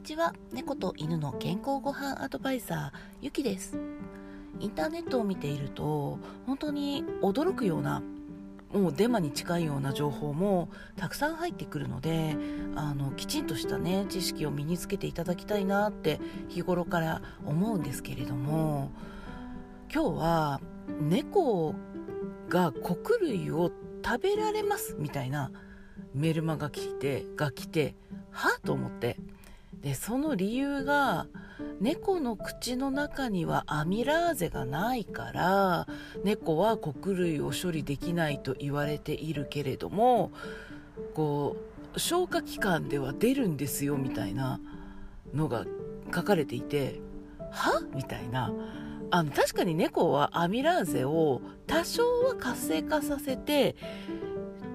にちは。猫と犬の健康ごはんアドバイザーゆきです。インターネットを見ていると本当に驚くようなもうデマに近いような情報もたくさん入ってくるのであのきちんとしたね知識を身につけていただきたいなって日頃から思うんですけれども今日は猫が穀類を食べられますみたいなメルマが来てが来てはあと思ってでその理由が猫の口の中にはアミラーゼがないから猫は穀類を処理できないと言われているけれどもこう消化器官では出るんですよみたいなのが書かれていては？みたいな。あの確かに猫はアミラーゼを多少は活性化させて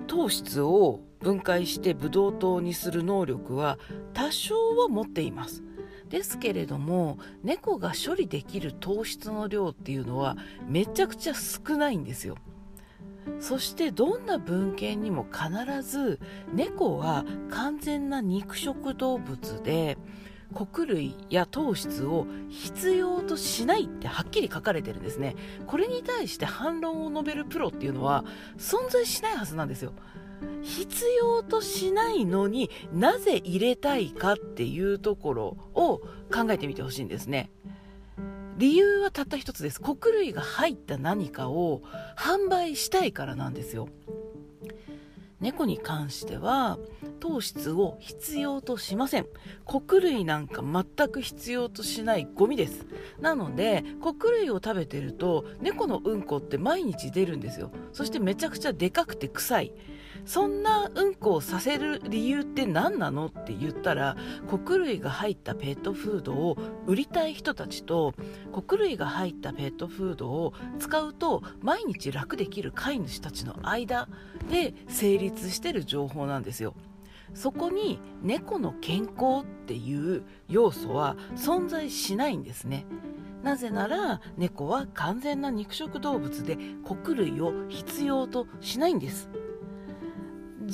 糖質を分解してブドウ糖にする能力は多少は持っています。ですけれども猫が処理できる糖質の量っていうのはめちゃくちゃ少ないんですよ。そしてどんな文献にも必ず猫は完全な肉食動物で穀類や糖質を必要としないってはっきり書かれてるんですねこれに対して反論を述べるプロっていうのは存在しないはずなんですよ必要としないのになぜ入れたいかっていうところを考えてみてほしいんですね。理由はたった一つです。穀類が入った何かを販売したいからなんですよ。猫に関しては糖質を必要としません。穀類なんか全く必要としないゴミです。なので穀類を食べてると猫のうんこって毎日出るんですよ。そしてめちゃくちゃでかくて臭い。そんなうんこをさせる理由って何なのって言ったら穀類が入ったペットフードを売りたい人たちと穀類が入ったペットフードを使うと毎日楽できる飼い主たちの間で成立してる情報なんですよ。そこに猫の健康っていう要素は存在しないんですね。なぜなら猫は完全な肉食動物で穀類を必要としないんです。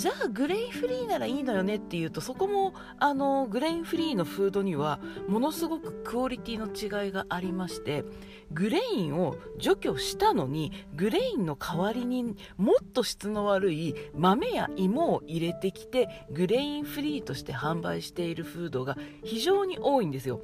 じゃあグレインフリーならいいのよねっていうとそこもあのグレインフリーのフードにはものすごくクオリティの違いがありましてグレインを除去したのにグレインの代わりにもっと質の悪い豆や芋を入れてきてグレインフリーとして販売しているフードが非常に多いんですよ。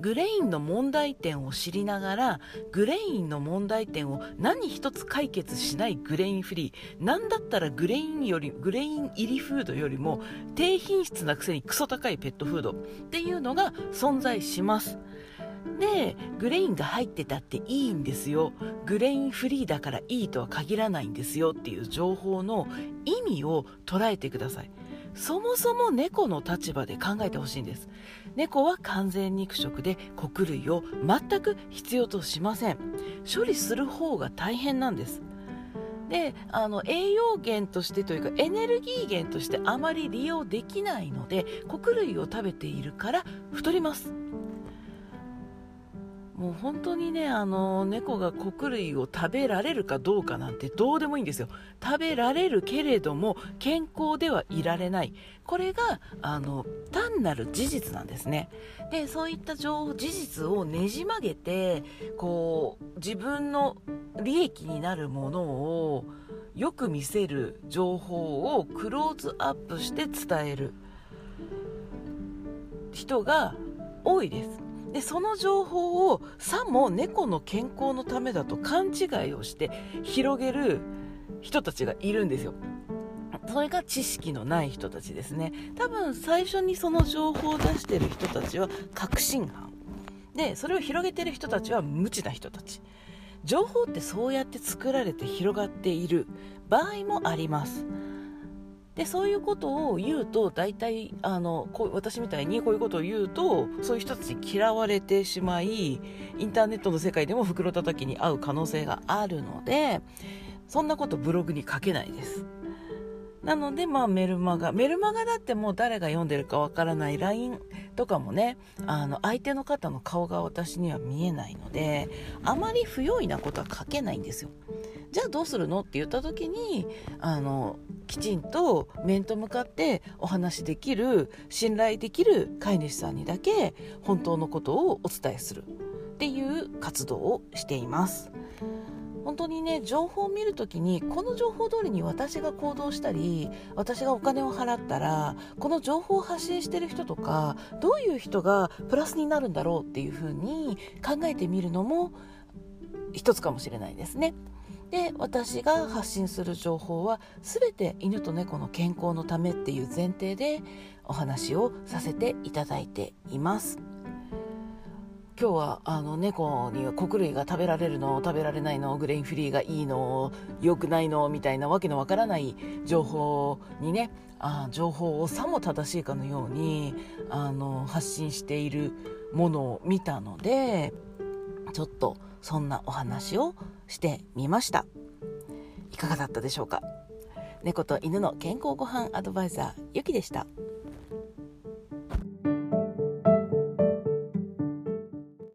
グレインの問題点を知りながらグレインの問題点を何一つ解決しないグレインフリー。なんだったらグレインよりグレイン入りフードよりも低品質なくせにクソ高いペットフードっていうのが存在します。でグレインが入ってたっていいんですよ。グレインフリーだからいいとは限らないんですよっていう情報の意味を捉えてください。そもそも猫の立場で考えてほしいんです。猫は完全肉食で穀類を全く必要としません。処理する方が大変なんです。であの栄養源としてというかエネルギー源としてあまり利用できないので穀類を食べているから太ります。もう本当にねあの猫が穀類を食べられるかどうかなんてどうでもいいんですよ。食べられるけれども健康ではいられない。これがあの単なる事実なんですね。でそういった情事実をねじ曲げてこう自分の利益になるものをよく見せる情報をクローズアップして伝える人が多いです。でその情報をさも猫の健康のためだと勘違いをして広げる人たちがいるんですよ。それが知識のない人たちですね。多分最初にその情報を出してる人たちは確信犯。でそれを広げてる人たちは無知な人たち。情報ってそうやって作られて広がっている場合もあります。でそういうことを言うと大体あのこう私みたいにこういうことを言うとそういう人たちに嫌われてしまいインターネットの世界でも袋叩きに合う可能性があるのでそんなことブログに書けないです。なので、まあ、メルマガ。メルマガだってもう誰が読んでるかわからない LINE とかもね、あの、相手の方の顔が私には見えないので、あまり不用意なことは書けないんですよ。じゃあどうするの？って言った時にあのきちんと面と向かってお話しできる信頼できる飼い主さんにだけ本当のことをお伝えする。っていう活動をしています。本当にね情報を見るときにこの情報通りに私が行動したり私がお金を払ったらこの情報を発信してる人とかどういう人がプラスになるんだろうっていうふうに考えてみるのも一つかもしれないですね。で私が発信する情報は全て犬と猫の健康のためっていう前提でお話をさせていただいています。今日はあの猫には穀類が食べられるの食べられないのグレインフリーがいいの良くないのみたいなわけのわからない情報にねあ情報をさも正しいかのようにあの発信しているものを見たのでちょっとそんなお話をしてみましたいかがだったでしょうか？猫と犬の健康ごはんアドバイザーゆきでした。